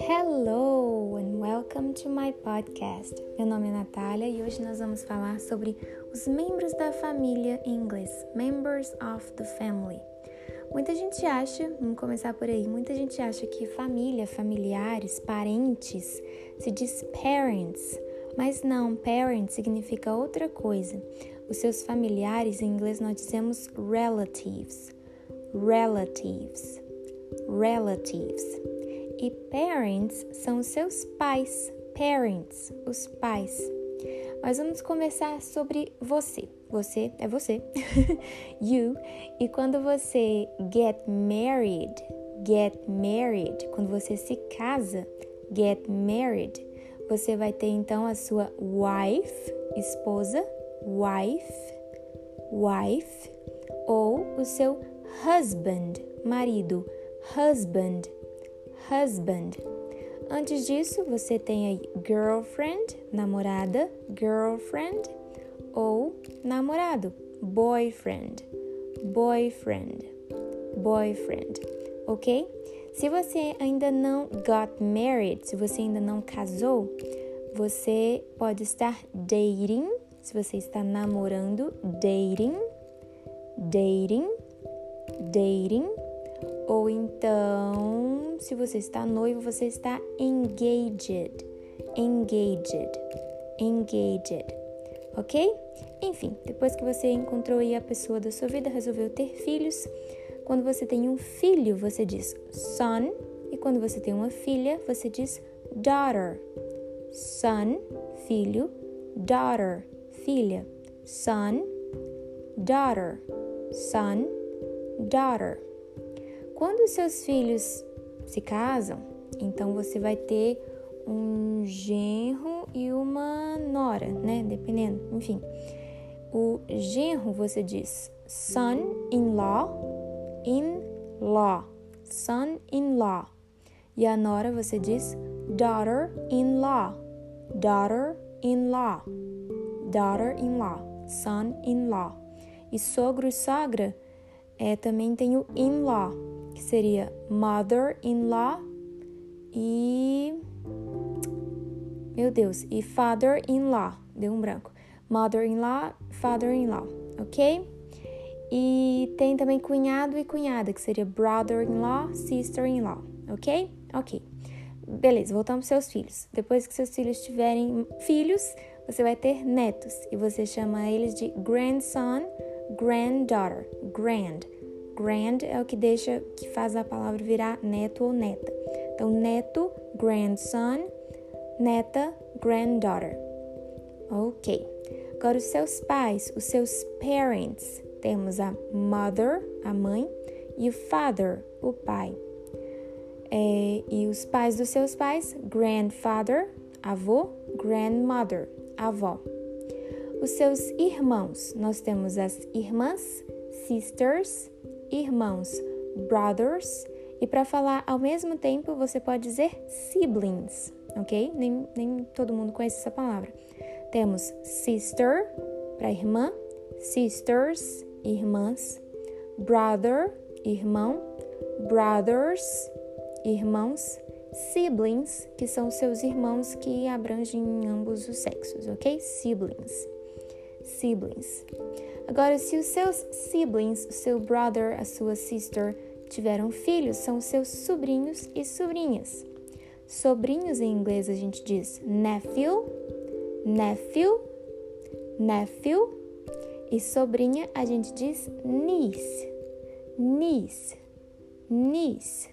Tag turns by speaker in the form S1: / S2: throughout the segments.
S1: Hello and welcome to my podcast. Meu nome é Natália e hoje nós vamos falar sobre os membros da família em inglês, members of the family. Muita gente acha, vamos começar por aí, muita gente acha que família, familiares, parentes se diz parents, mas não, parent significa outra coisa. Os seus familiares em inglês nós dizemos relatives. Relatives. Relatives. E parents são seus pais, parents, os pais. Mas vamos conversar sobre você. Você é você, you. E quando você get married, get married, quando você se casa, get married, você vai ter então a sua wife, esposa, wife, wife, ou o seu husband, marido, husband. Husband. Antes disso, você tem aí girlfriend, namorada, girlfriend, ou namorado, boyfriend, boyfriend, boyfriend, ok? Se você ainda não got married, se você ainda não casou, você pode estar dating, se você está namorando, dating, dating, dating ou então, se você está noivo, você está engaged. Engaged. Engaged. Ok? Enfim, depois que você encontrou aí a pessoa da sua vida, resolveu ter filhos. Quando você tem um filho, você diz son. E quando você tem uma filha, você diz daughter. Son, filho, daughter, filha. Son, daughter. Son, daughter. Quando seus filhos se casam, então você vai ter um genro e uma nora, né? Dependendo, enfim. O genro você diz son-in-law, in-law, son-in-law. E a nora você diz daughter-in-law, daughter-in-law, daughter-in-law, son-in-law. E sogro e sogra é, também tem o in-law, que seria mother-in-law e. Meu Deus, e father-in-law. Deu um branco. Mother-in-law, father-in-law, ok? E tem também cunhado e cunhada, que seria brother-in-law, sister-in-law, ok? Ok. Beleza, voltamos para seus filhos. Depois que seus filhos tiverem filhos, você vai ter netos e você chama eles de grandson, granddaughter, grand. Grand é o que deixa, que faz a palavra virar neto ou neta. Então, neto, grandson, neta, granddaughter. Ok. Agora, os seus pais, os seus parents. Temos a mother, a mãe, e o father, o pai. É, e os pais dos seus pais, grandfather, avô, grandmother, avó. Os seus irmãos, nós temos as irmãs, sisters, irmãos, brothers, e para falar ao mesmo tempo você pode dizer siblings, ok? Nem, nem todo mundo conhece essa palavra. Temos sister para irmã, sisters, irmãs, brother, irmão, brothers, irmãos, siblings, que são seus irmãos que abrangem ambos os sexos, ok? Siblings. Siblings. Agora, se os seus siblings, o seu brother, a sua sister, tiveram filhos, são seus sobrinhos e sobrinhas. Sobrinhos em inglês a gente diz nephew, nephew, nephew. E sobrinha a gente diz niece, niece, niece.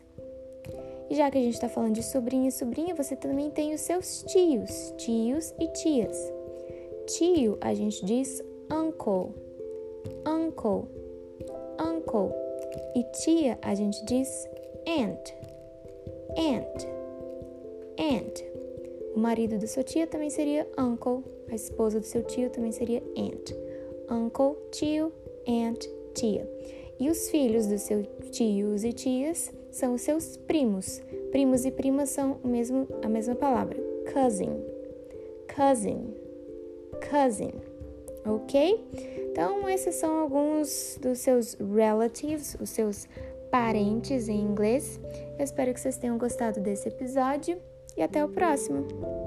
S1: E já que a gente está falando de sobrinho e sobrinha, você também tem os seus tios, tios e tias. Tio a gente diz uncle uncle, uncle. E tia a gente diz aunt, aunt, aunt. O marido da sua tia também seria uncle, a esposa do seu tio também seria aunt. Uncle, tio, aunt, tia. E os filhos dos seus tios e tias são os seus primos. Primos e primas são o mesmo, a mesma palavra. Cousin, cousin, cousin. ok? Então, esses são alguns dos seus relatives, os seus parentes em inglês. Eu espero que vocês tenham gostado desse episódio e até o próximo!